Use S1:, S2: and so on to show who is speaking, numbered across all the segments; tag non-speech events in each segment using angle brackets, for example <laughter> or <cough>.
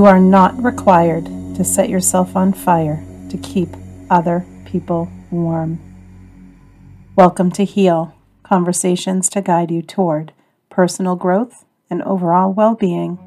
S1: You are not required to set yourself on fire to keep other people warm. Welcome to Heal Conversations to guide you toward personal growth and overall well being.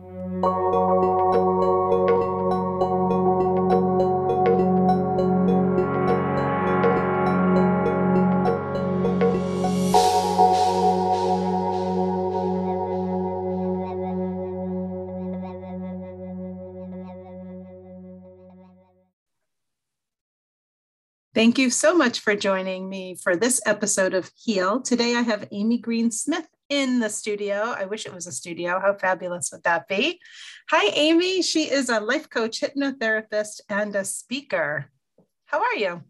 S1: Thank you so much for joining me for this episode of Heal. Today I have Amy Green Smith in the studio. I wish it was a studio. How fabulous would that be? Hi, Amy. She is a life coach, hypnotherapist, and a speaker. How are you?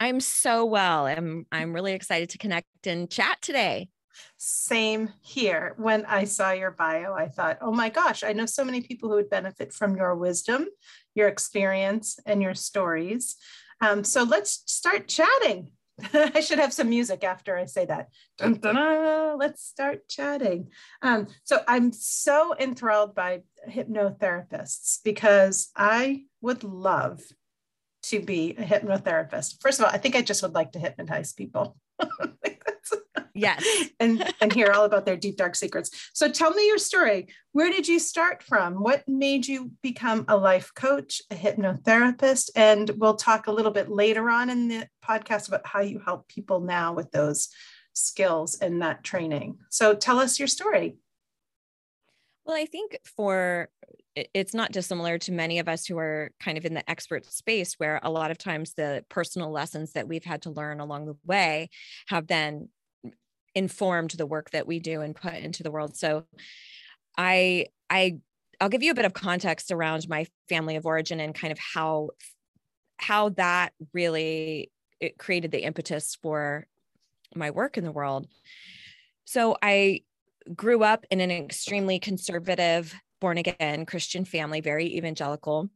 S2: I'm so well. I'm I'm really excited to connect and chat today.
S1: Same here. When I saw your bio, I thought, oh my gosh, I know so many people who would benefit from your wisdom, your experience, and your stories. Um, so let's start chatting. <laughs> I should have some music after I say that. Dun, dun, dun, let's start chatting. Um, so I'm so enthralled by hypnotherapists because I would love to be a hypnotherapist. First of all, I think I just would like to hypnotize people. <laughs> <laughs>
S2: Yes.
S1: and and hear all about their deep dark secrets. So tell me your story. Where did you start from? What made you become a life coach, a hypnotherapist? And we'll talk a little bit later on in the podcast about how you help people now with those skills and that training. So tell us your story.
S2: Well, I think for it's not dissimilar to many of us who are kind of in the expert space where a lot of times the personal lessons that we've had to learn along the way have then informed the work that we do and put into the world. So I I I'll give you a bit of context around my family of origin and kind of how how that really it created the impetus for my work in the world. So I grew up in an extremely conservative, born again Christian family, very evangelical,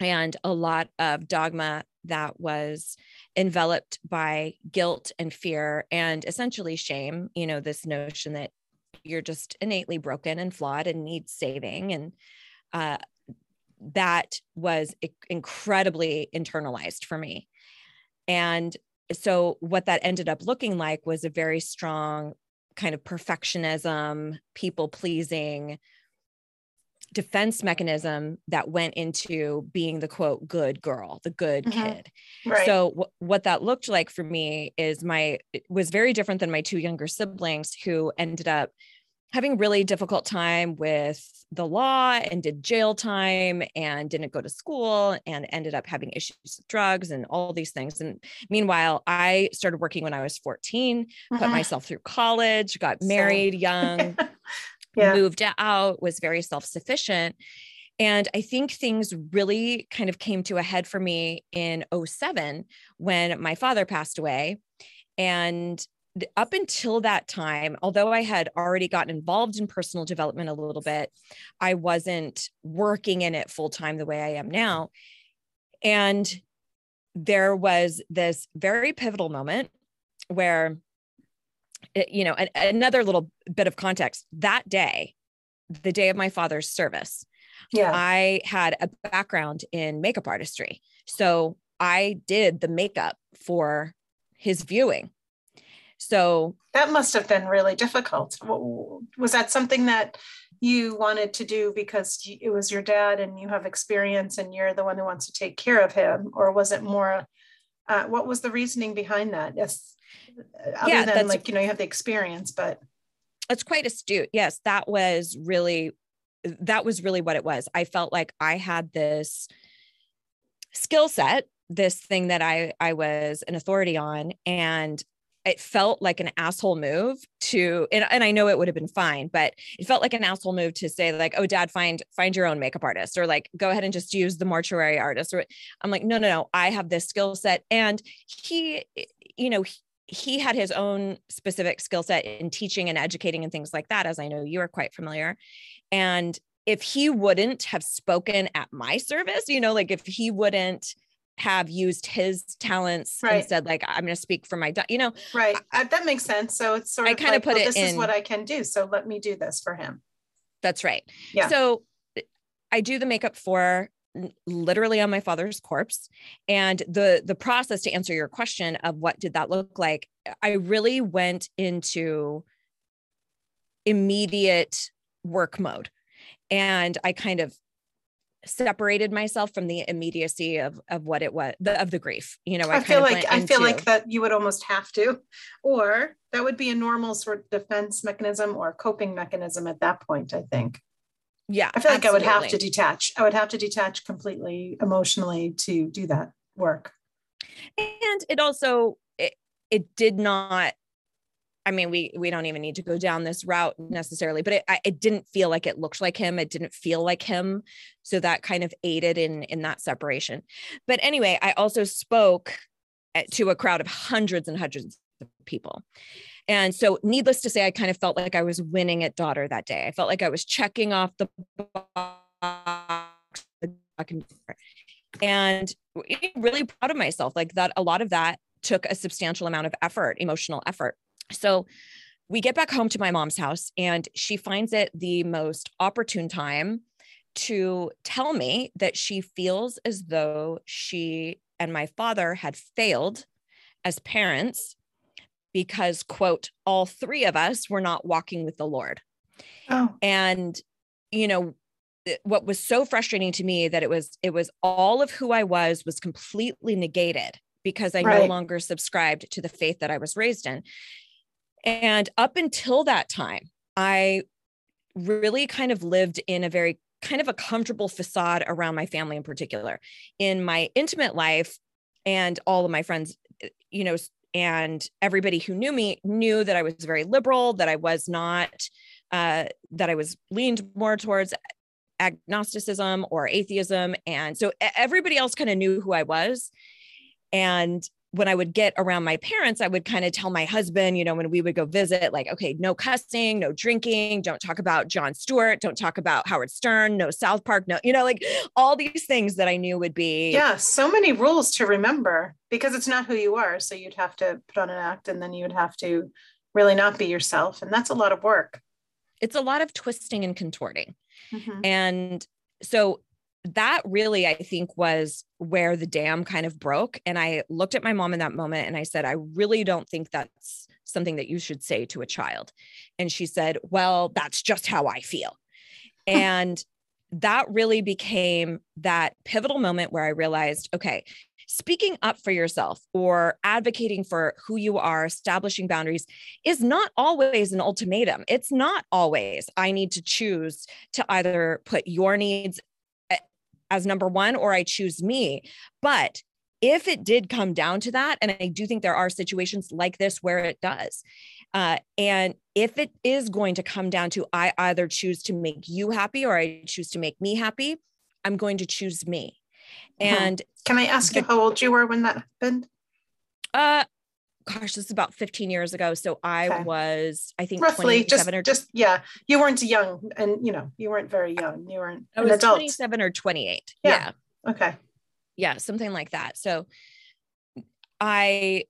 S2: and a lot of dogma that was enveloped by guilt and fear and essentially shame you know this notion that you're just innately broken and flawed and need saving. And uh, that was incredibly internalized for me. And so what that ended up looking like was a very strong kind of perfectionism people pleasing defense mechanism that went into being the quote good girl the good mm-hmm. kid right. so w- what that looked like for me is my was very different than my two younger siblings who ended up having really difficult time with the law and did jail time and didn't go to school and ended up having issues with drugs and all these things and meanwhile i started working when i was 14 put mm-hmm. myself through college got married so. young <laughs> yeah. moved out, was very self sufficient. And I think things really kind of came to a head for me in 07 when my father passed away. And up until that time, although I had already gotten involved in personal development a little bit, I wasn't working in it full time the way I am now. And there was this very pivotal moment where you know, another little bit of context that day, the day of my father's service, yeah. I had a background in makeup artistry. So I did the makeup for his viewing. So
S1: that must have been really difficult. Was that something that you wanted to do because it was your dad and you have experience and you're the one who wants to take care of him? Or was it more, uh, what was the reasoning behind that? Yes other yeah, than like you know you have the experience but
S2: it's quite astute. Yes that was really that was really what it was. I felt like i had this skill set this thing that i i was an authority on and it felt like an asshole move to and, and i know it would have been fine but it felt like an asshole move to say like oh dad find find your own makeup artist or like go ahead and just use the mortuary artist or i'm like no no no i have this skill set and he you know he had his own specific skill set in teaching and educating and things like that, as I know you are quite familiar. And if he wouldn't have spoken at my service, you know, like if he wouldn't have used his talents right. and said, like, I'm going to speak for my, you know,
S1: right. I, that makes sense. So it's sort of I kind like, of put well, it this in, is what I can do. So let me do this for him.
S2: That's right. Yeah. So I do the makeup for literally on my father's corpse. And the the process to answer your question of what did that look like i really went into immediate work mode. And i kind of separated myself from the immediacy of of what it was the, of the grief. You know
S1: i, I feel like i feel like that you would almost have to or that would be a normal sort of defense mechanism or coping mechanism at that point i think
S2: yeah
S1: i feel like i would have to detach i would have to detach completely emotionally to do that work
S2: and it also it, it did not I mean, we we don't even need to go down this route necessarily, but it it didn't feel like it looked like him. It didn't feel like him, so that kind of aided in in that separation. But anyway, I also spoke eh, to a crowd of hundreds and hundreds of people, and so needless to say, I kind of felt like I was winning at daughter that day. I felt like I was checking off the box, and really proud of myself. Like that, a lot of that took a substantial amount of effort, emotional effort so we get back home to my mom's house, and she finds it the most opportune time to tell me that she feels as though she and my father had failed as parents because, quote, all three of us were not walking with the Lord. Oh. And, you know, what was so frustrating to me that it was it was all of who I was was completely negated because I right. no longer subscribed to the faith that I was raised in. And up until that time, I really kind of lived in a very kind of a comfortable facade around my family in particular. In my intimate life, and all of my friends, eh, you know, and everybody who knew me knew that I was very liberal, that I was not, uh, that I was leaned more towards agnosticism or atheism. And so everybody else kind of knew who I was. And when I would get around my parents, I would kind of tell my husband, you know, when we would go visit, like, okay, no cussing, no drinking, don't talk about Jon Stewart, don't talk about Howard Stern, no South Park, no, you know, like all these things that I knew would be.
S1: Yeah, so many rules to remember because it's not who you are. So you'd have to put on an act and then you would have to really not be yourself. And that's a lot of work.
S2: It's a lot of twisting and contorting. Mm-hmm. And so that really, I think, was where the dam kind of broke. And I looked at my mom in that moment and I said, I really don't think that's something that you should say to a child. And she said, Well, that's just how I feel. <laughs> and that really became that pivotal moment where I realized, okay, speaking up for yourself or advocating for who you are, establishing boundaries is not always an ultimatum. It's not always, I need to choose to either put your needs as number one or I choose me. But if it did come down to that, and I do think there are situations like this where it does, uh, and if it is going to come down to I either choose to make you happy or I choose to make me happy, I'm going to choose me. Mm-hmm. And
S1: can I ask you how old you were when that happened?
S2: Uh, gosh, this is about 15 years ago. So I okay. was, I think,
S1: roughly just, or just yeah. You weren't young, and you know, you weren't very young. You weren't.
S2: I was adult. 27 or 28. Yeah.
S1: yeah. Okay.
S2: Yeah, something like that. So I,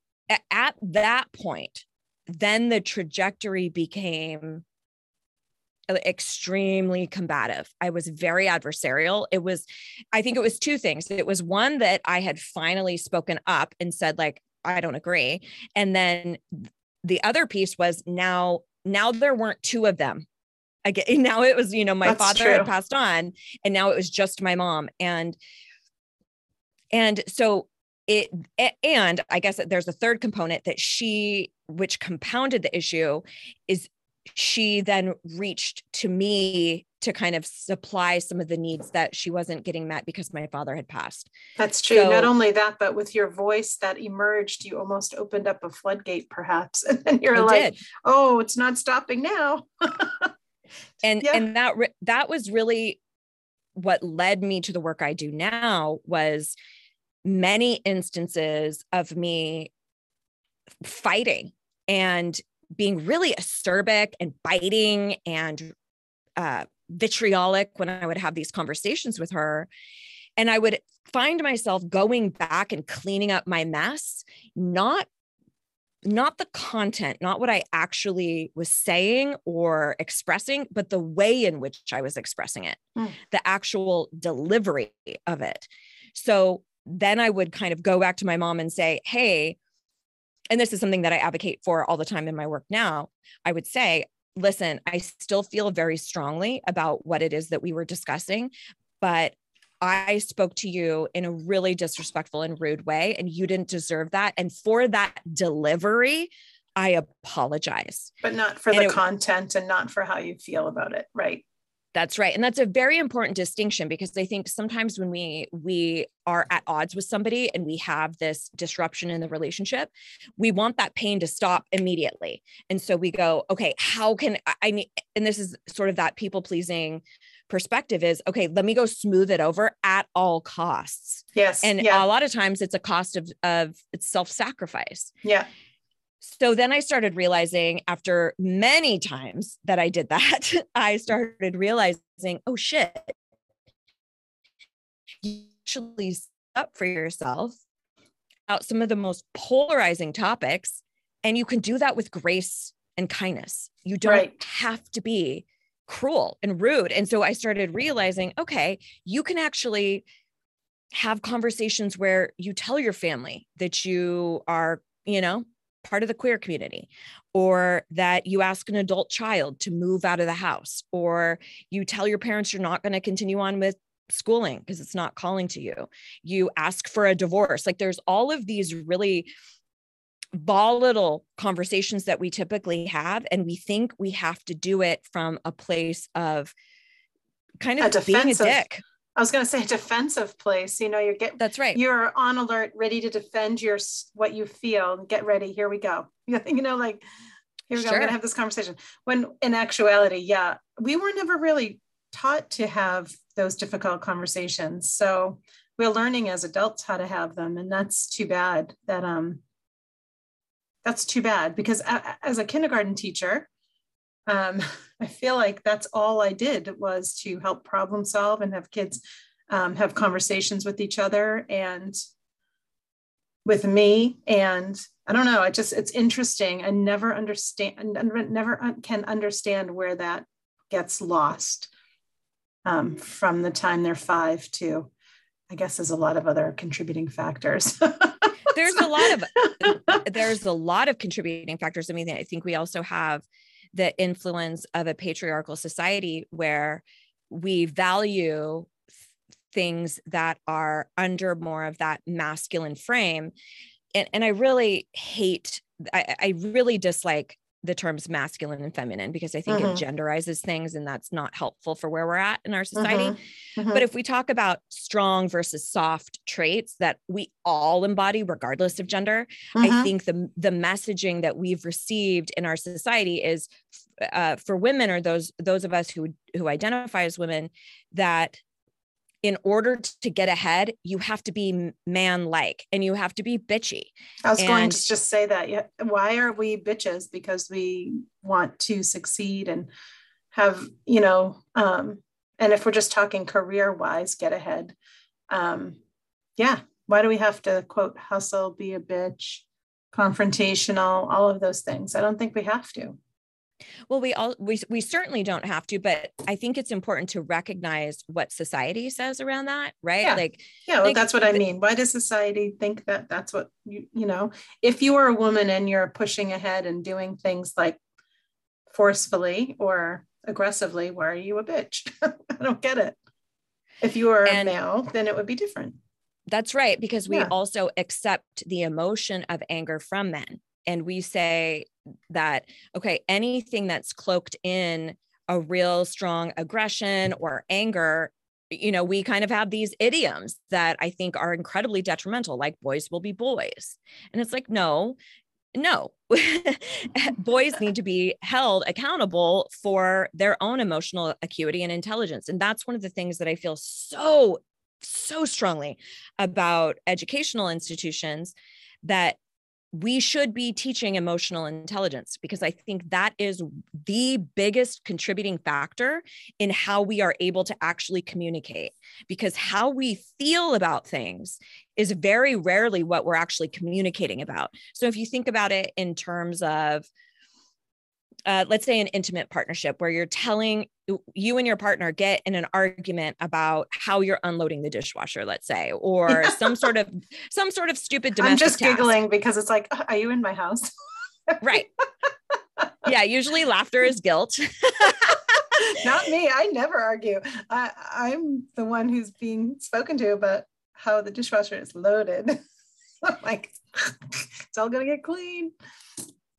S2: at that point, then the trajectory became uh, extremely combative. I was very adversarial. It was, I think it was two things. It was one that I had finally spoken up and said, like, I don't agree. And then the other piece was now, now there weren't two of them. Again, <laughs> now it was, you know, my That's father true. had passed on and now it was just my mom. And, and so it, and I guess there's a third component that she, which compounded the issue is she then reached to me to kind of supply some of the needs that she wasn't getting met because my father had passed.
S1: That's true. So, Not only that, but with your voice that emerged, you almost opened up a floodgate, perhaps. <laughs> And then you're I like, did. "Oh, it's not stopping now." <laughs>
S2: and yeah. and that that was really what led me to the work I do now was many instances of me fighting and being really acerbic and biting and uh, vitriolic when I would have these conversations with her. And I would find myself going back and cleaning up my mess, not not the content, not what I actually was saying or expressing, but the way in which I was expressing it, mm. the actual delivery of it. So then I would kind of go back to my mom and say, Hey, and this is something that I advocate for all the time in my work now. I would say, listen, I still feel very strongly about what it is that we were discussing, but I spoke to you in a really disrespectful and rude way, and you didn't deserve that. And for that delivery, I apologize.
S1: But not for and the it, content and not for how you feel about it, right?
S2: That's right. And that's a very important distinction because I think sometimes when we we are at odds with somebody and we have this disruption in the relationship, we want that pain to stop immediately. And so we go, okay, how can I mean and this is sort of that people pleasing perspective is okay let me go smooth it over at all costs
S1: yes
S2: and yeah. a lot of times it's a cost of of self-sacrifice
S1: yeah
S2: so then I started realizing after many times that I did that, <laughs> I started realizing, oh shit, you actually up for yourself out some of the most polarizing topics. And you can do that with grace and kindness. You don't right. have to be cruel and rude. And so I started realizing, okay, you can actually have conversations where you tell your family that you are, you know, part of the queer community, or that you ask an adult child to move out of the house, or you tell your parents you're not going to continue on with schooling because it's not calling to you. You ask for a divorce. Like there's all of these really volatile conversations that we typically have, and we think we have to do it from a place of kind of a being a dick.
S1: I was going to say defensive place. You know, you're getting
S2: that's right.
S1: You're on alert, ready to defend your what you feel. Get ready. Here we go. <laughs> You know, like here we sure. go. We're going to have this conversation. When in actuality, yeah, we were never really taught to have those difficult conversations. So we're learning as adults how to have them, and that's too bad. That um, that's too bad because as a kindergarten teacher, um, <laughs> I feel like that's all I did was to help problem solve and have kids um, have conversations with each other and with me. And I don't know, I just, it's interesting. I never understand, never can understand where that gets lost um, from the time they're five to, I guess there's a lot of other contributing factors. <laughs>
S2: there's a lot of, <laughs> there's a lot of contributing factors. I mean, I think we also have the influence of a patriarchal society where we value things that are under more of that masculine frame. And, and i really hate I, I really dislike the terms masculine and feminine because I think mm-hmm. it genderizes things and that's not helpful for where we're at in our society. Mm-hmm. Mm-hmm. But if we talk about strong versus soft traits that we all embody regardless of gender, I mm-hmm. think the the messaging that we've received in our society is uh, for women or those those of us who who identify as women that in order to get ahead, you have to be man like and you have to be bitchy.
S1: I was and, going to just say that. Yeah. Why are we bitches? Because we want to succeed and have, you know, um, and if we're just talking career wise, get ahead. Um, yeah. Why do we have to quote hustle, be a bitch, confrontational, all of those things? I don't think we have to.
S2: Well, we all we we certainly don't have to, but I think it's important to recognize what society says around that, right?
S1: Yeah.
S2: Like,
S1: yeah, well, like, that's what I mean. Why does society think that that's what you you know? If you are a woman and you're pushing ahead and doing things like forcefully or aggressively, why are you a bitch? <laughs> I don't get it. If you are and, a male, then it would be different.
S2: That's right, because we yeah. also accept the emotion of anger from men and we say that okay anything that's cloaked in a real strong aggression or anger you know we kind of have these idioms that i think are incredibly detrimental like boys will be boys. And it's like no no. <laughs> Boys need to be held accountable for their own emotional acuity and intelligence. And that's one of the things that i feel so so strongly about educational institutions that we should be teaching emotional intelligence because I think that is the biggest contributing factor in how we are able to actually communicate. Because how we feel about things is very rarely what we're actually communicating about. So if you think about it in terms of, uh, let's say an intimate partnership where you're telling you and your partner get in an argument about how you're unloading the dishwasher let's say or some sort of some sort of stupid domestic
S1: i'm just
S2: task.
S1: giggling because it's like are you in my house?
S2: Right. <laughs> Yeah usually laughter is guilt. <laughs>
S1: Not me. I never argue. I, i'm the one who's being spoken to about how the dishwasher is loaded. <laughs> Like it's all gonna get clean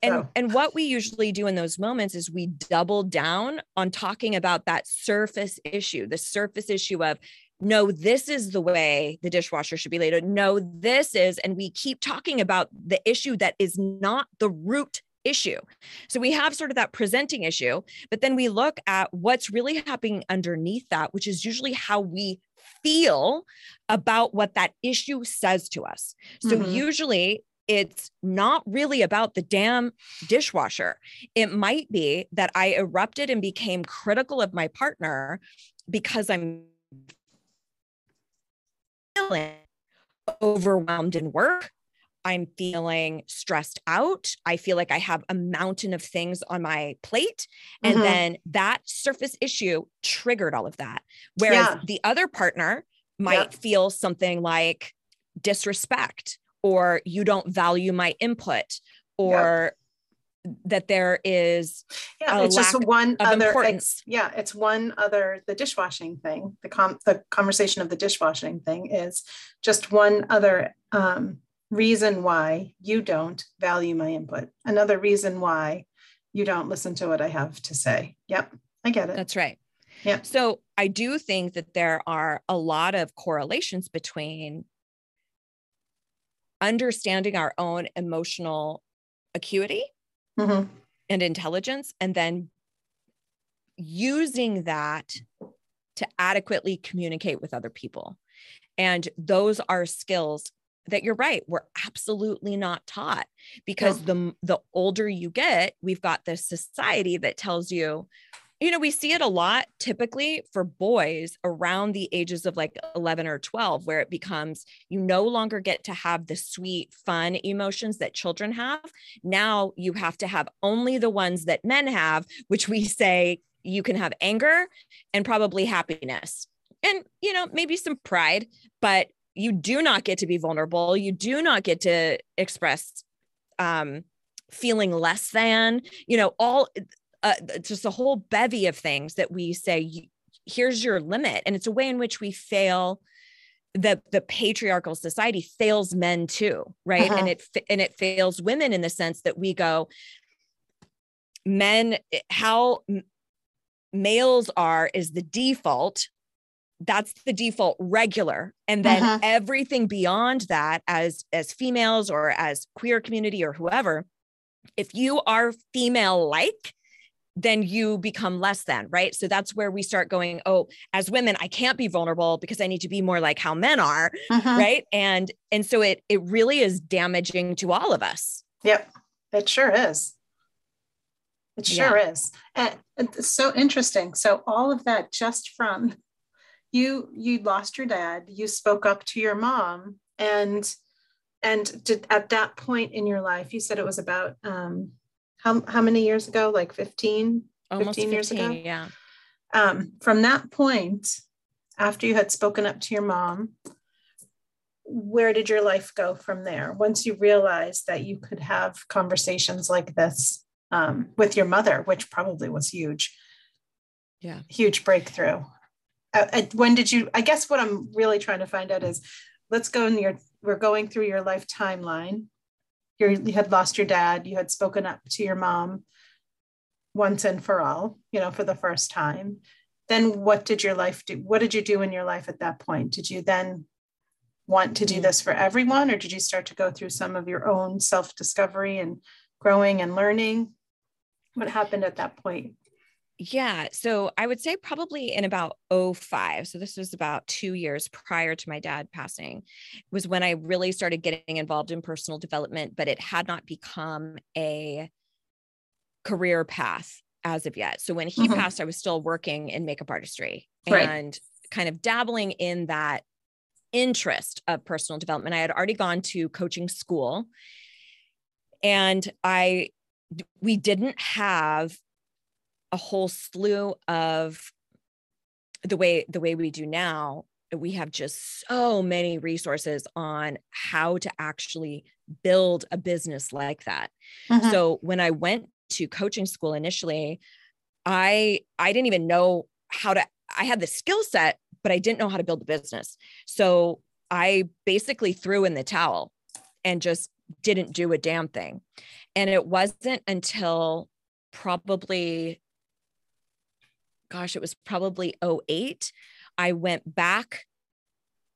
S2: and oh. and what we usually do in those moments is we double down on talking about that surface issue the surface issue of no this is the way the dishwasher should be laid out. no this is and we keep talking about the issue that is not the root issue. So we have sort of that presenting issue, but then we look at what's really happening underneath that, which is usually how we feel about what that issue says to us. So mm-hmm. usually it's not really about the damn dishwasher. It might be that I erupted and became critical of my partner because I'm feeling overwhelmed in work. I'm feeling stressed out. I feel like I have a mountain of things on my plate. And mm-hmm. then that surface issue triggered all of that. Whereas yeah. the other partner might yep. feel something like disrespect or you don't value my input or that there is
S1: yeah it's just one other it's, yeah it's one other the dishwashing thing the com the conversation of the dishwashing thing is just one other um, reason why you don't value my input. Another reason why you don't listen to what i have to say. Yep i get it.
S2: That's right.
S1: Yeah
S2: so i do think that there are a lot of correlations between understanding our own emotional acuity mm-hmm. and intelligence, and then using that to adequately communicate with other people. And those are skills that you're right we're absolutely not taught because yeah. the the older you get we've got this society that tells you you know, we see it a lot typically for boys around the ages of like 11 or 12, where it becomes you no longer get to have the sweet, fun emotions that children have. Now you have to have only the ones that men have, which we say you can have anger and probably happiness and, you know, maybe some pride, but you do not get to be vulnerable. You do not get to express um, feeling less than, you know, all uh, just a whole bevy of things that we say here's your limit and it's a way in which we fail the the patriarchal society fails men too right uh-huh. and it and it fails women in the sense that we go men eh, how males are is the default that's the default regular and then uh-huh. everything beyond that as as females or as queer community or whoever if you are female like then you become less than, right? So that's where we start going, oh, as women, I can't be vulnerable because I need to be more like how men are, uh-huh. right? And and so it it really is damaging to all of us.
S1: Yep. It sure is. It sure yeah. is. And it's so interesting. So all of that just from you you lost your dad, you spoke up to your mom and and did, at that point in your life, you said it was about um how, how many years ago? Like 15,
S2: Almost 15, 15 years ago? Yeah.
S1: Um, from that point, after you had spoken up to your mom, where did your life go from there? Once you realized that you could have conversations like this um, with your mother, which probably was huge.
S2: Yeah.
S1: Huge breakthrough. Uh, when did you? I guess what I'm really trying to find out is let's go in your, we're going through your life timeline you you had lost your dad, you had spoken up to your mom once and for all, you know, for the first time. Then what did your life do? What did you do in your life at that point? Did you then want to do this for everyone, or did you start to go through some of your own self discovery and growing and learning? What happened at that point?
S2: Yeah. So I would say probably in about 05. So this was about two years prior to my dad passing, was when I really started getting involved in personal development, but it had not become a career path as of yet. So when he mm-hmm. passed, I was still working in makeup artistry right. and kind of dabbling in that interest of personal development. I had already gone to coaching school and I we didn't have a whole slew of the way the way we do now we have just so many resources on how to actually build a business like that. Mm-hmm. so when i went to coaching school initially i i didn't even know how to i had the skill set but i didn't know how to build a business. So i basically threw in the towel and just didn't do a damn thing. And it wasn't until probably gosh, it was probably 08. I went back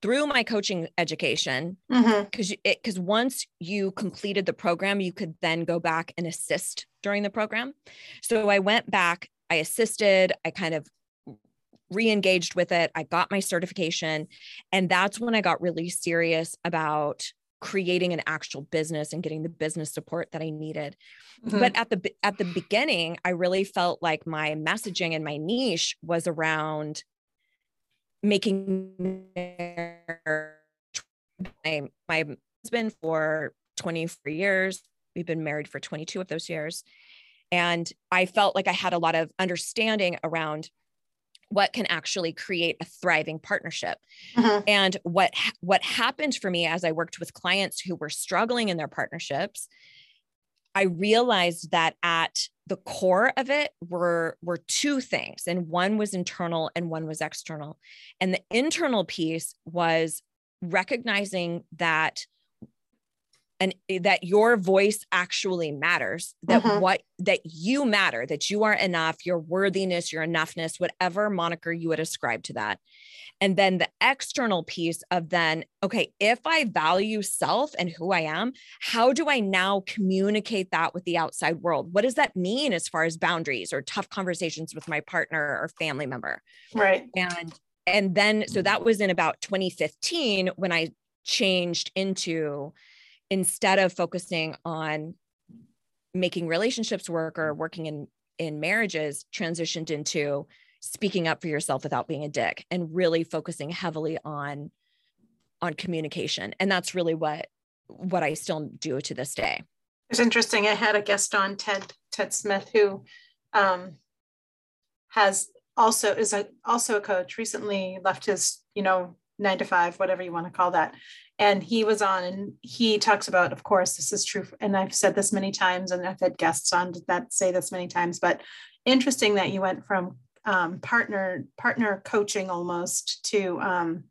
S2: through my coaching education because mm-hmm. because once you completed the program you could then go back and assist during the program so i went back i assisted i kind of re-engaged with it i got my certification and that's when i got really serious about creating an actual business and getting the business support that I needed. Mm-hmm. But at the at the beginning, I really felt like my messaging and my niche was around making my, my husband for 24 years. We've been married for 22 of those years. And I felt like I had a lot of understanding around what can actually create a thriving partnership uh-huh. and what what happened for me as i worked with clients who were struggling in their partnerships i realized that at the core of it were were two things and one was internal and one was external and the internal piece was recognizing that and eh, that your voice actually matters that mm-hmm. what that you matter that you are enough your worthiness your enoughness whatever moniker you would ascribe to that. And then the external piece of then okay if i value self and who i am how do i now communicate that with the outside world? What does that mean as far as boundaries or tough conversations with my partner or family member?
S1: Right.
S2: And and then so that was in about 2015 when i changed into instead of focusing on making relationships work or working in in marriages transitioned into speaking up for yourself without being a dick and really focusing heavily on on communication. And that's really what what i still do to this day.
S1: It's interesting. I had a guest on ted ted smith who um, has also is a, also a coach recently left his you know nine to five whatever you want to call that and he was on and he talks about of course this is true and i've said this many times and i've had guests on that say this many times but interesting that you went from um, partner partner coaching almost to um,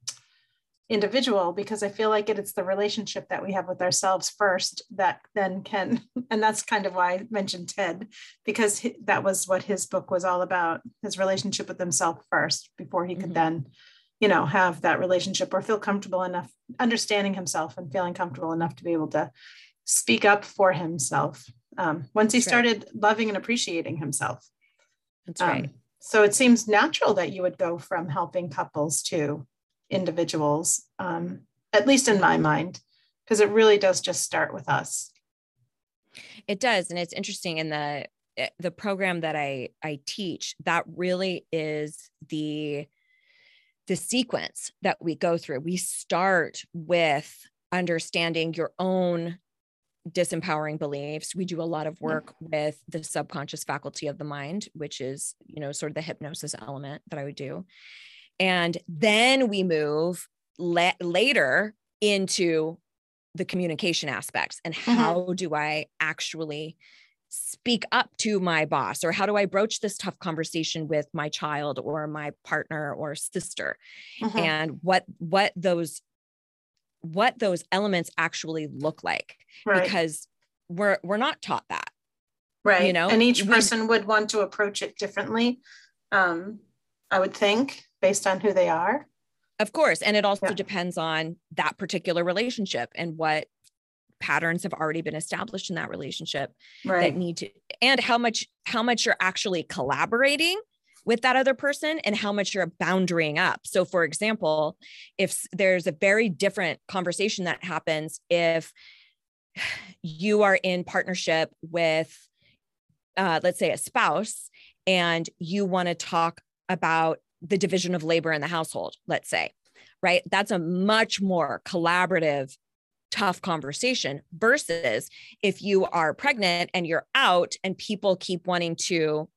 S1: individual because i feel like it, it's the relationship that we have with ourselves first that then can <laughs> and that's kind of why i mentioned ted because he, that was what his book was all about his relationship with himself first before he could mm-hmm. then you know have that relationship or feel comfortable enough understanding himself and feeling comfortable enough to be able to speak up for himself um, once he started loving and appreciating himself.
S2: That's right. um,
S1: so it seems natural that you would go from helping couples to individuals um, at least in my mind because it really does just start with us.
S2: It does and it's interesting in the eh, the program that i i teach that really is the the sequence that we go through. We start with understanding your own disempowering beliefs. We do a lot of work with the subconscious faculty of the mind, which is, you know, sort of the hypnosis element that I would do. And then we move le- later into the communication aspects and mm-hmm. how mm-hmm. do I actually speak up to my boss or how do i broach this tough conversation with my child or my partner or sister uh-huh. and what what those what those elements actually look like right. because we're we're not taught that
S1: right you know and each person we, would want to approach it differently um i would think based on who they are
S2: of course and it also yeah. depends on that particular relationship and what patterns have already been established in that relationship
S1: right.
S2: that need to and how much how much you're actually collaborating with that other person and how much you're boundarying up. So, for example, if there's a very different conversation that happens if you are in partnership with, uh, let's say, a spouse, and you want to talk about the division of labor in the household, let's say, right? That's a much more collaborative tough conversation versus if you are pregnant and you're out and people keep wanting to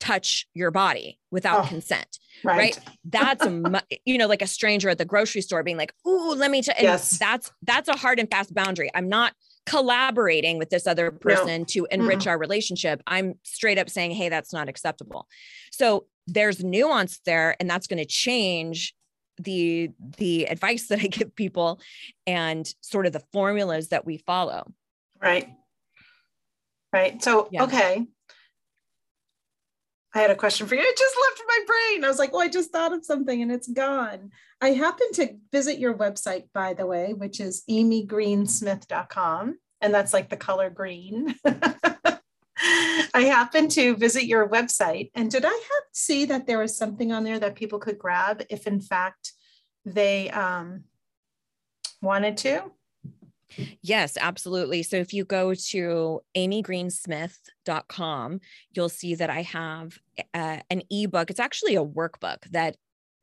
S2: touch your body without oh, consent right. right, that's a <laughs> you know like a stranger at the grocery store being like ooh let me tell yes. that's that's a hard and fast boundary i'm not collaborating with this other person no. to enrich mm-hmm. our relationship i'm straight up saying hey that's not acceptable so there's nuance there and that's going to change the the advice that i give people and sort of the formulas that we follow
S1: right right so yeah. okay I had a question for you. It just left my brain. I was like, oh, I just thought of something and it's gone. I happened to visit your website, by the way, which is amygreensmith.com. And that's like the color green. <laughs> I happened to visit your website. And did I have see that there was something on there that people could grab if, in fact, they um, wanted to?
S2: Yes, absolutely. So if you go to amygreensmith.com, you'll see that I have uh, an ebook. It's actually a workbook that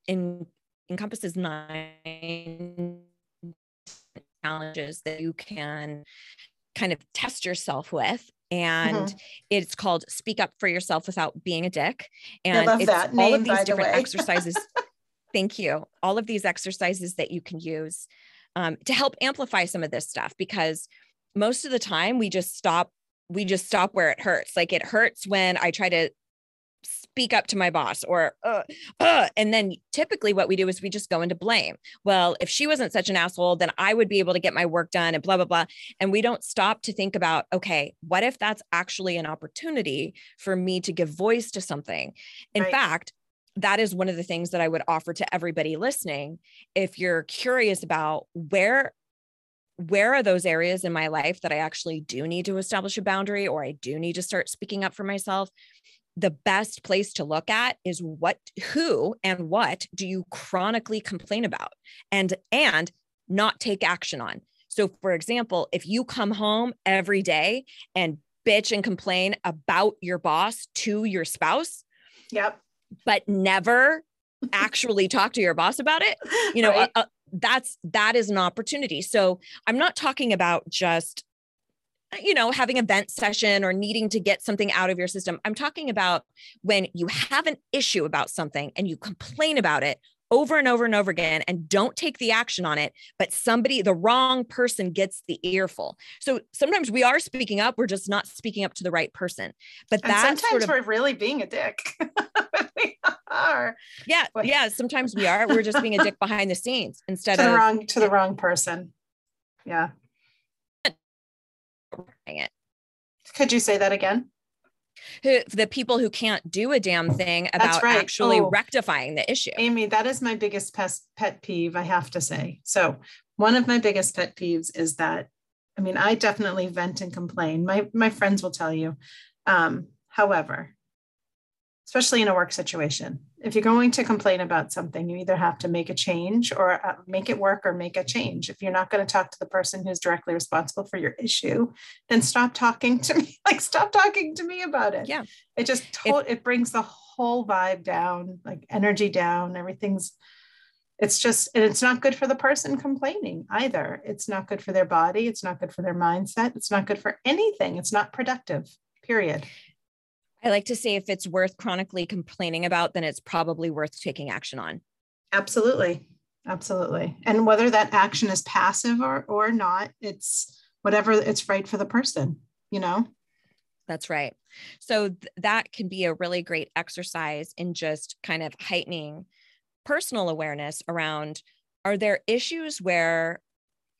S2: in, encompasses nine challenges that you can kind of test yourself with and mm-hmm. it's called speak up for yourself without being a dick and it's all name, of these different <laughs> exercises. Thank you. All of these exercises that you can use um, to help amplify some of this stuff because most of the time we just stop we just stop where it hurts. Like it hurts when i try to speak up to my boss or uh, uh, and then typically what we do is we just go into blame well if she wasn't such an asshole then i would be able to get my work done and blah blah blah and we don't stop to think about okay what if that's actually an opportunity for me to give voice to something in right. fact that is one of the things that I would offer to everybody listening. If you're curious about where where are those areas in my life that I actually do need to establish a boundary or I do need to start speaking up for myself? The best place to look at is what who and what do you chronically complain about and and not take action on. So for example, if you come home every day and bitch and complain about your boss to your spouse,
S1: yep
S2: but never actually <laughs> talk to your boss about it you know right. uh, uh, that's that is an opportunity so i'm not talking about just Uh, you know having a vent session or needing to get something out of your system i'm talking about when you have an issue about something and you complain about it over and over and over again and don't take the action on it, but somebody, the wrong person gets the earful. So sometimes we are speaking up, we're just not speaking up to the right person. But that's
S1: sometimes
S2: sort of,
S1: we're really being a dick. <laughs> we
S2: are. Yeah, yeah. Sometimes we are. We're just being a dick behind the scenes instead
S1: to
S2: of
S1: the wrong to the wrong person. Yeah.
S2: It.
S1: Could you say that again?
S2: who the people who can't do a damn thing about right. actually oh, rectifying the issue.
S1: Amy, that is my biggest pet, pet peeve, I have to say. So, one of my biggest pet peeves is that I mean, I definitely vent and complain. My my friends will tell you. Um, however, especially in a work situation. If you're going to complain about something, you either have to make a change or uh, make it work or make a change. If you're not going to talk to the person who's directly responsible for your issue, then stop talking to <laughs> me. Like, stop talking to me about it.
S2: Yeah.
S1: It just, to- if- it brings the whole vibe down, like energy down. Everything's, it's just, and it's not good for the person complaining either. It's not good for their body. It's not good for their mindset. It's not good for anything. It's not productive, period.
S2: I like to say if it's worth chronically complaining about, then it's probably worth taking action on.
S1: Absolutely. Absolutely. And whether that action is passive or, or not, it's whatever it's right for the person, you know?
S2: That's right. So th- that can be a really great exercise in just kind of heightening personal awareness around are there issues where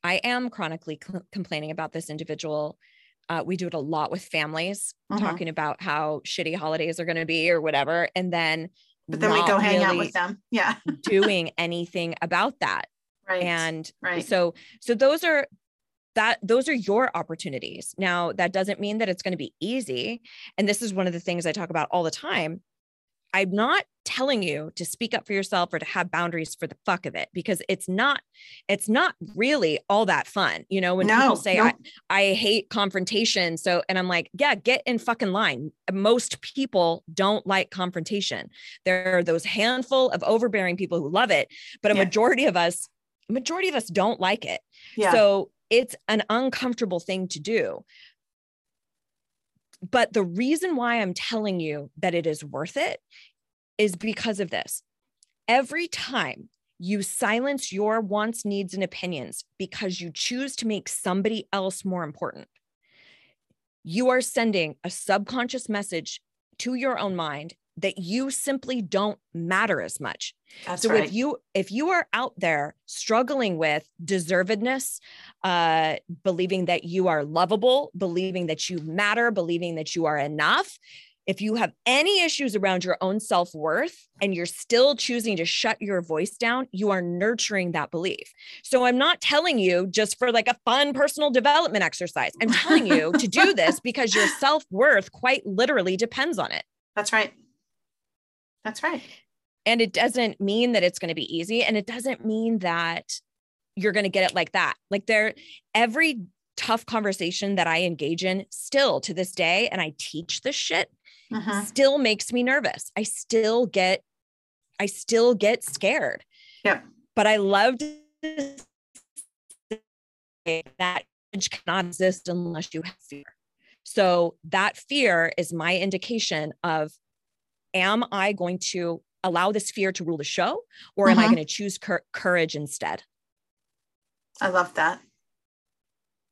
S2: I am chronically cl- complaining about this individual uh, we do it a lot with families, uh-huh. talking about how shitty holidays are going to be or whatever. And then,
S1: but then we go hang really out with them. <laughs> Yeah.
S2: doing anything about that.
S1: Right.
S2: And
S1: right.
S2: so, so those are, that those are your opportunities. Now, that doesn't mean that it's going to be easy. And this is one of the things I talk about all the time. I'm not telling you to speak up for yourself or to have boundaries for the fuck of it because it's not it's not really all that fun. You know, when no, people say I, I hate confrontation. So and I'm like, yeah, get in fucking line. Most people don't like confrontation. There are those handful of overbearing people who love it, but a yeah. majority of us majority of us don't like it. Yeah. So it's an uncomfortable thing to do. But the reason why I'm telling you that it is worth it is because of this. Every time you silence your wants, needs, and opinions because you choose to make somebody else more important, you are sending a subconscious message to your own mind that you simply don't matter as much. That's so right. if you if you are out there struggling with deservedness, uh, believing that you are lovable, believing that you matter, believing that you are enough, if you have any issues around your own self worth and you're still choosing to shut your voice down, you are nurturing that belief. So I'm not telling you just for like a fun personal development exercise. I'm telling you to do <laughs> this because your self worth quite literally depends on it.
S1: That's right. That's right.
S2: And it doesn't mean that it's going to be easy. And it doesn't mean that you're going to get it like that. Like there, every tough conversation that I engage in still to this day, and I teach this shit, uh-huh. still makes me nervous. I still get, I still get scared.
S1: Yeah.
S2: But I love that cannot exist unless you have fear. So that fear is my indication of am I going to allow this fear to rule the show or am I uh-huh. going to choose cur- courage instead?
S1: I love that.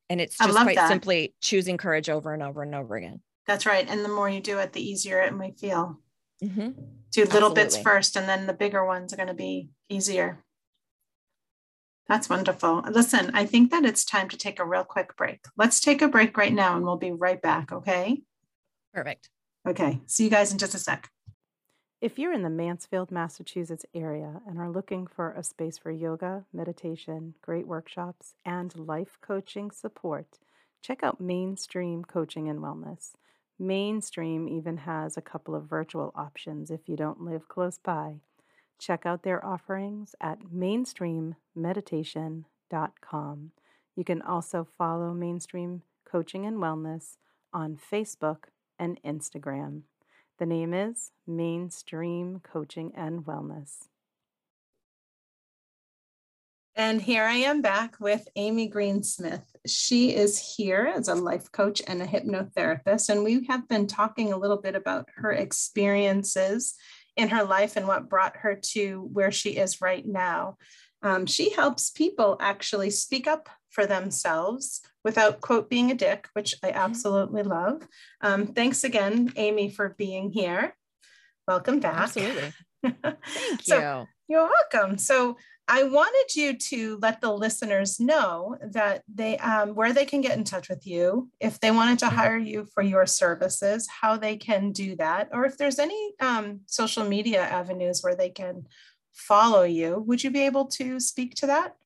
S2: And it's just quite that. simply choosing courage over and over and over again.
S1: That's right. And the more you do it, the easier it might feel. Mm-hmm. Do little Absolutely. bits first, and then the bigger ones are going to be easier. That's wonderful. Listen, I think that it's time to take a real quick break. Let's take a break right now and we'll be right back. Okay.
S2: Perfect.
S1: Okay. See you guys in just a sec.
S3: If you're in the Mansfield, Massachusetts area and are looking for a space for yoga, meditation, great workshops, and life coaching support, check out Mainstream Coaching and Wellness. Mainstream even has a couple of virtual options if you don't live close by. Check out their offerings at mainstreammeditation.com. You can also follow Mainstream Coaching and Wellness on Facebook and Instagram. The name is Mainstream Coaching and Wellness.
S1: And here I am back with Amy Greensmith. She is here as a life coach and a hypnotherapist. And we have been talking a little bit about her experiences in her life and what brought her to where she is right now. Um, she helps people actually speak up for themselves without quote being a dick, which I mm-hmm. absolutely love. Um, thanks again, Amy, for being here. Welcome back.
S2: Absolutely. <laughs> Thank so, you.
S1: You're welcome. So I wanted you to let the listeners know that they um, where they can get in touch with you if they wanted to mm-hmm. hire you for your services, how they can do that, or if there's any um, social media avenues where they can follow you. Would you be able to speak to that?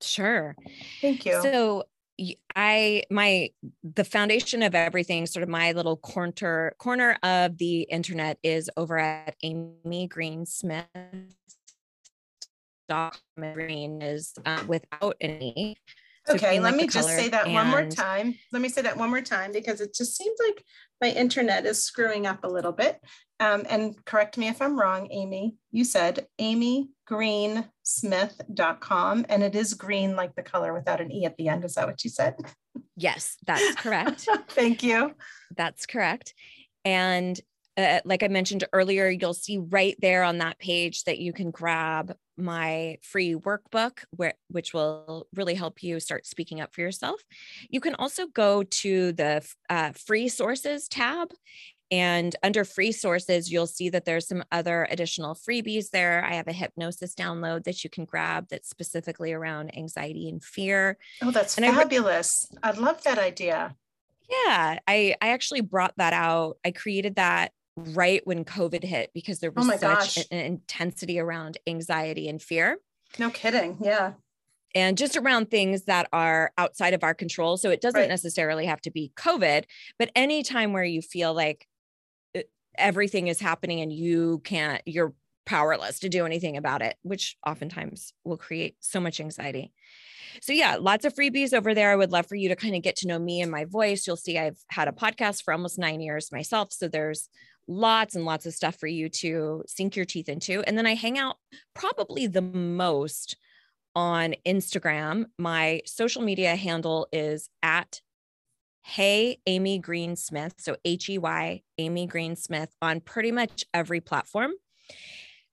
S2: Sure.
S1: Thank you.
S2: So I my the foundation of everything, sort of my little corner corner of the internet is over at Amy Green Greensmith. Green is uh, without any.
S1: Okay, let like me just say that and... one more time. Let me say that one more time because it just seems like my internet is screwing up a little bit. Um, and correct me if I'm wrong, Amy. You said amygreensmith.com, and it is green like the color without an E at the end. Is that what you said?
S2: Yes, that's correct. <laughs>
S1: Thank you.
S2: That's correct. And uh, like I mentioned earlier, you'll see right there on that page that you can grab my free workbook, where, which will really help you start speaking up for yourself. You can also go to the uh, free sources tab. And under free sources, you'll see that there's some other additional freebies there. I have a hypnosis download that you can grab that's specifically around anxiety and fear.
S1: Oh, that's and fabulous. I, I love that idea.
S2: Yeah, I, I actually brought that out. I created that right when COVID hit because there oh was oh such an intensity around anxiety and fear.
S1: No kidding. Yeah.
S2: and just around things that are outside of our control. So it doesn't
S1: Right.
S2: necessarily have to be COVID, but any time where you feel like uh, everything is happening and you can't, you're powerless to do anything about it, which oftentimes will create so much anxiety. So yeah, lots of freebies over there. I would love for you to kind of get to know me and my voice. You'll see I've had a podcast for almost nine years myself. So there's lots and lots of stuff for you to sink your teeth into. And then I hang out probably the most on Instagram. My social media handle is at Hey Amy Green Smith. So H E Y Amy Green Smith on pretty much every platform.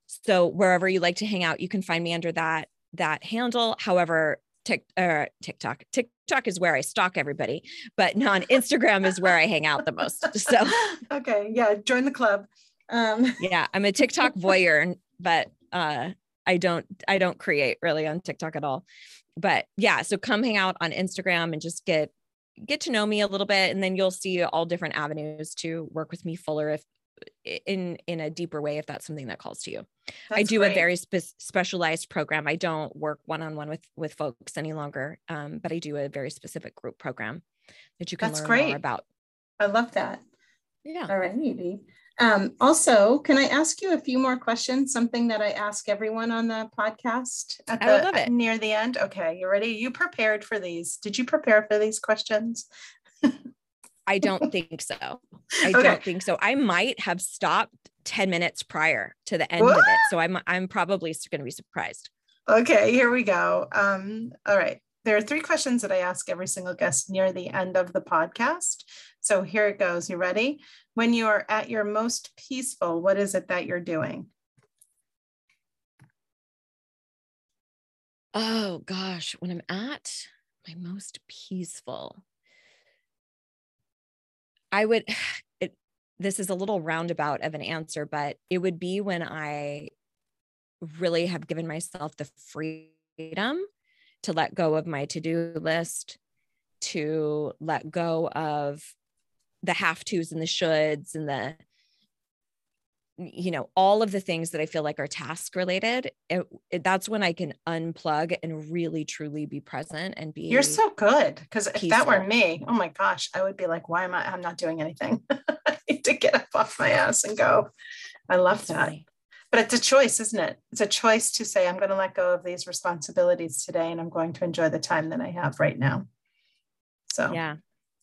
S2: So wherever you like to hang out, you can find me under that that handle. However, Tik, uh, TikTok, TikTok is where I stalk everybody, but on <laughs> Instagram is where I hang out the most. So <laughs>
S1: okay, yeah, join the club. Um, <laughs>
S2: yeah, I'm a TikTok voyeur, but uh, I don't I don't create really on TikTok at all. But yeah, so come hang out on Instagram and just get get to know me a little bit, and then you'll see all different avenues to work with me fuller if in in a deeper way if that's something that calls to you. I
S1: that's
S2: do a very spe- specialized program. I don't work one on one with with folks any longer, um, but I do a very specific group program that you can
S1: That's
S2: learn
S1: great.
S2: more about.
S1: I love that.
S2: Yeah.
S1: All right, Edie. Um, also, can I ask you a few more questions? Something that I ask everyone on the podcast at
S2: I
S1: the
S2: love it.
S1: near the end. Okay, you ready? You prepared for these? Did you prepare for these questions? <laughs>
S2: I don't think so. I
S1: Okay.
S2: don't think so. I might have stopped 10 minutes prior to the end of it. So I'm I'm probably going to be surprised.
S1: Okay, here we go. Um, all right. There are three questions that I ask every single guest near the end of the podcast. So here it goes. You ready? When you're at your most peaceful, what is it that you're doing?
S2: Oh gosh, when I'm at my most peaceful, I would <sighs> it this is a little roundabout of an answer, but it would be when I really have given myself the freedom to let go of my to-do list, to let go of the have tos and the shoulds and the you know all of the things that i feel like are task related it, it- that's when i can unplug and really truly be present and be
S1: You're so good. Because if that were me, oh my gosh, I would be like, why am I? I'm not doing anything. <laughs> I need to get up off my ass and go. I love
S2: That's
S1: that.
S2: funny.
S1: But it's a choice, isn't it? It's a choice to say, I'm going to let go of these responsibilities today and I'm going to enjoy the time that I have right now. So,
S2: yeah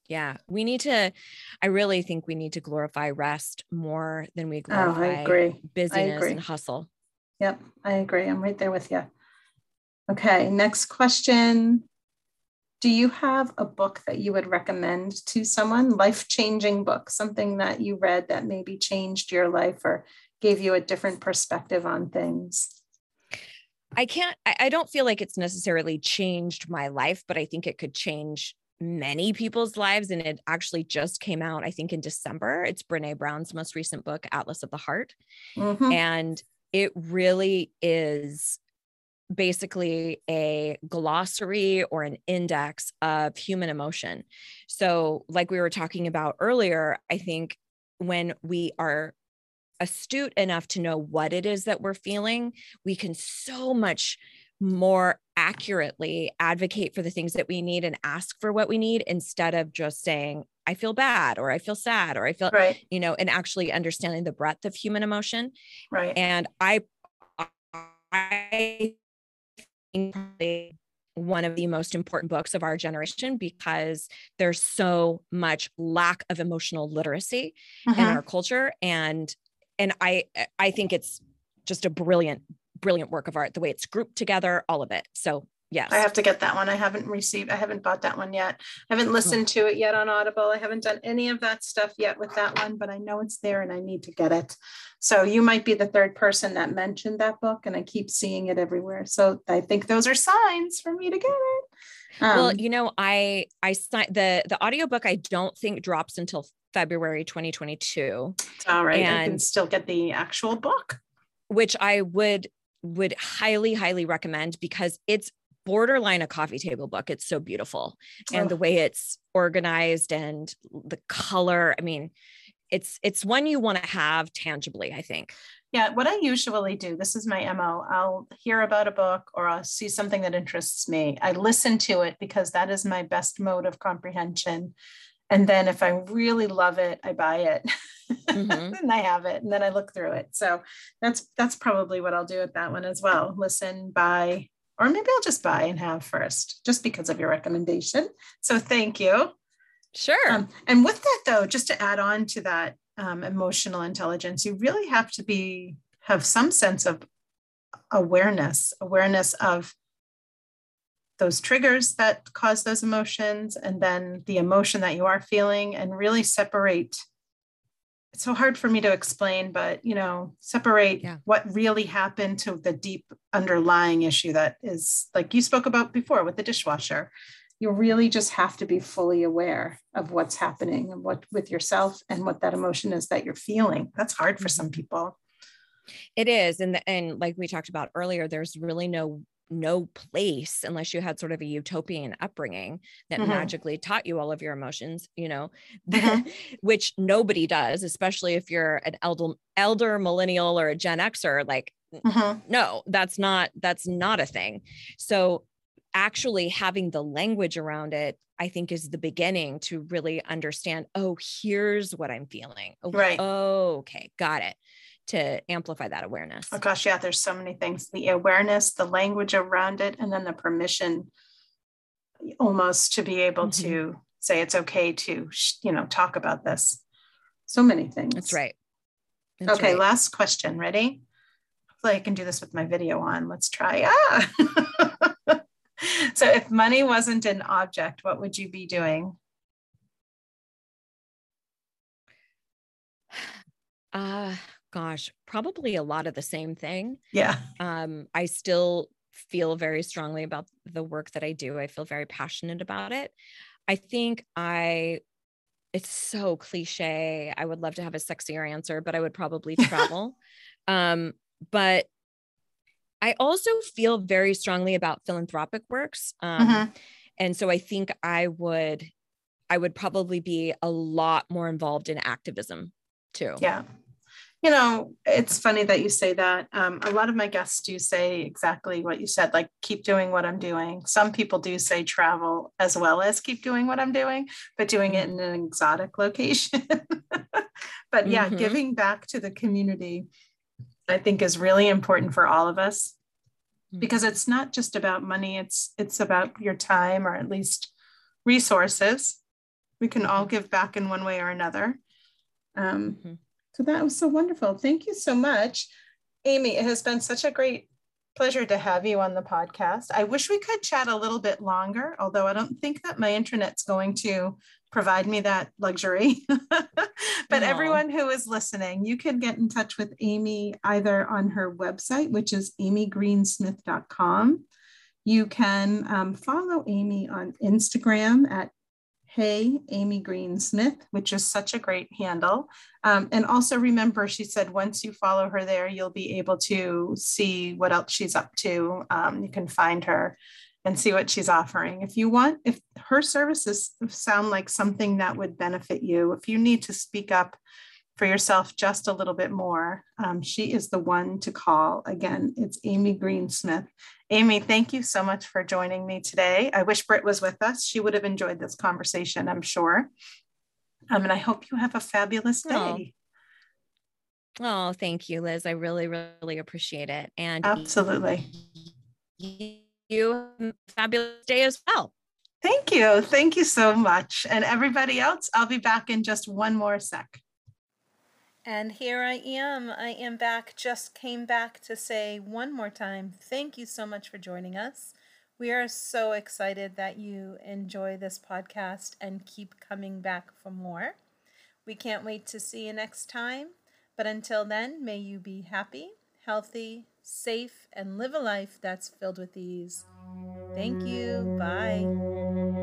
S2: yeah we need to i really think we need to glorify rest more than we
S1: oh,
S2: glorify
S1: I agree.
S2: busyness
S1: agree.
S2: and hustle
S1: Yep, I agree. I'm right there with you. Okay, next question. Do you have a book that you would recommend to someone? Life changing book, something that you read that maybe changed your life or gave you a different perspective on things?
S2: i can't I, I don't feel like it's necessarily changed my life but i think it could change many people's lives and it actually just came out i think in december it's brene brown's most recent book atlas of the heart
S1: Mhm.
S2: and it really is basically a glossary or an index of human emotion. So, like we were talking about earlier, I think when we are astute enough to know what it is that we're feeling, we can so much more accurately advocate for the things that we need and ask for what we need instead of just saying, I feel bad or I feel sad or I feel,
S1: Right,
S2: you know, and actually understanding the breadth of human emotion
S1: right.
S2: and I, I think probably one of the most important books of our generation because there's so much lack of emotional literacy in
S1: Mhm.
S2: our culture, and and I I think it's just a brilliant brilliant work of art the way it's grouped together, all of it. So yes,
S1: I have to get that one. I haven't received, I haven't bought that one yet. I haven't listened to it yet on Audible. I haven't done any of that stuff yet with that one, but I know it's there and I need to get it. So you might be the third person that mentioned that book and I keep seeing it everywhere. So I think those are signs for me to get it.
S2: well,
S1: Um,
S2: you know, I I signed the the audiobook I don't think drops until February 2022.
S1: it's all right. I can
S2: and-
S1: still get the actual book.
S2: which I would would highly highly recommend because it's borderline a coffee table book. It's so beautiful and the
S1: Oh.
S2: way it's organized and the color. I mean, it's it's one you want to have tangibly, I think.
S1: Yeah, what I usually do, this is my MO. I'll hear about a book or I'll see something that interests me. I listen to it because that is my best mode of comprehension. And then if I really love it, I buy it. <laughs> Mm-hmm. and I have it and then I look through it. So that's that's probably what I'll do with that one as well. Listen, buy, or maybe I'll just buy and have first, just because of your recommendation. So thank you.
S2: Sure. Um,
S1: and with that though, just to add on to that, um, emotional intelligence, you really have to be have some sense of awareness, awareness of those triggers that cause those emotions, and then the emotion that you are feeling, and really separate. It's so hard for me to explain, but you know, separate yeah. what really happened to the deep underlying issue that is like you spoke about before with the dishwasher you really just have to be fully aware of what's happening and what with yourself and what that emotion is that you're feeling that's hard for some mm-hmm. people
S2: it is and the, and like we talked about earlier there's really no no place unless you had sort of a utopian upbringing that mm-hmm. magically taught you all of your emotions you know <laughs> mm-hmm. which nobody does especially if you're an elder elder millennial or a gen xer like mm-hmm. no that's not that's not a thing so actually having the language around it i think is the beginning to really understand oh here's what i'm feeling
S1: oh, right
S2: oh okay got it to amplify that awareness.
S1: Oh gosh yeah there's so many things. The awareness the language around it and then the permission almost to be able mm-hmm. to say it's okay to you know talk about this. So many things.
S2: That's right.
S1: That's okay right. last question. Ready? Hopefully i can do this with my video on. Let's try. Ah! <laughs> So if money wasn't an object, what would you be doing? <sighs>
S2: Uh gosh, probably a lot of the same thing.
S1: Yeah.
S2: Um, I still feel very strongly about the work that I do. I feel very passionate about it. I think I it's so cliche. I would love to have a sexier answer, but I would probably travel. <laughs> um, but I also feel very strongly about philanthropic works. Um, mm-hmm. And so I think I would, I would probably be a lot more involved in activism too.
S1: Yeah. You know, it's funny that you say that. Um, a lot of my guests do say exactly what you said, like keep doing what I'm doing. Some people do say travel as well as keep doing what I'm doing, but doing it in an exotic location. <laughs> but yeah, mm-hmm. giving back to the community I think is really important for all of us mm. because it's not just about money it's it's about your time or at least resources we can all mm-hmm. give back in one way or another um, mm-hmm. So that was so wonderful thank you so much amy it has been such a great pleasure to have you on the podcast i wish we could chat a little bit longer although i don't think that my internet's going to provide me that luxury. <laughs> but Aww. everyone who is listening, you can get in touch with Amy either on her website, which is amygreensmith.com. You can um, follow Amy on Instagram at Hey Amy Green Smith, which is such a great handle. Um, and also remember, she said once you follow her there, you'll be able to see what else she's up to. Um, you can find her and see what she's offering. If you want, if her services sound like something that would benefit you, if you need to speak up for yourself just a little bit more, um, she is the one to call. Again, it's Amy Greensmith. Amy, thank you so much for joining me today. I wish Britt was with us. She would have enjoyed this conversation, I'm sure. Um, and I hope you have a fabulous day.
S2: Oh. oh, thank you, Liz. I really, really appreciate it. And
S1: absolutely
S2: you fabulous day as well.
S1: Thank you. Thank you so much. And everybody else, I'll be back in just one more sec. And here I am. I am back. Just came back to say one more time thank you so much for joining us. We are so excited that you enjoy this podcast and keep coming back for more. We can't wait to see you next time. But until then, may you be happy, healthy, safe, and live a life that's filled with ease. Thank you. Bye.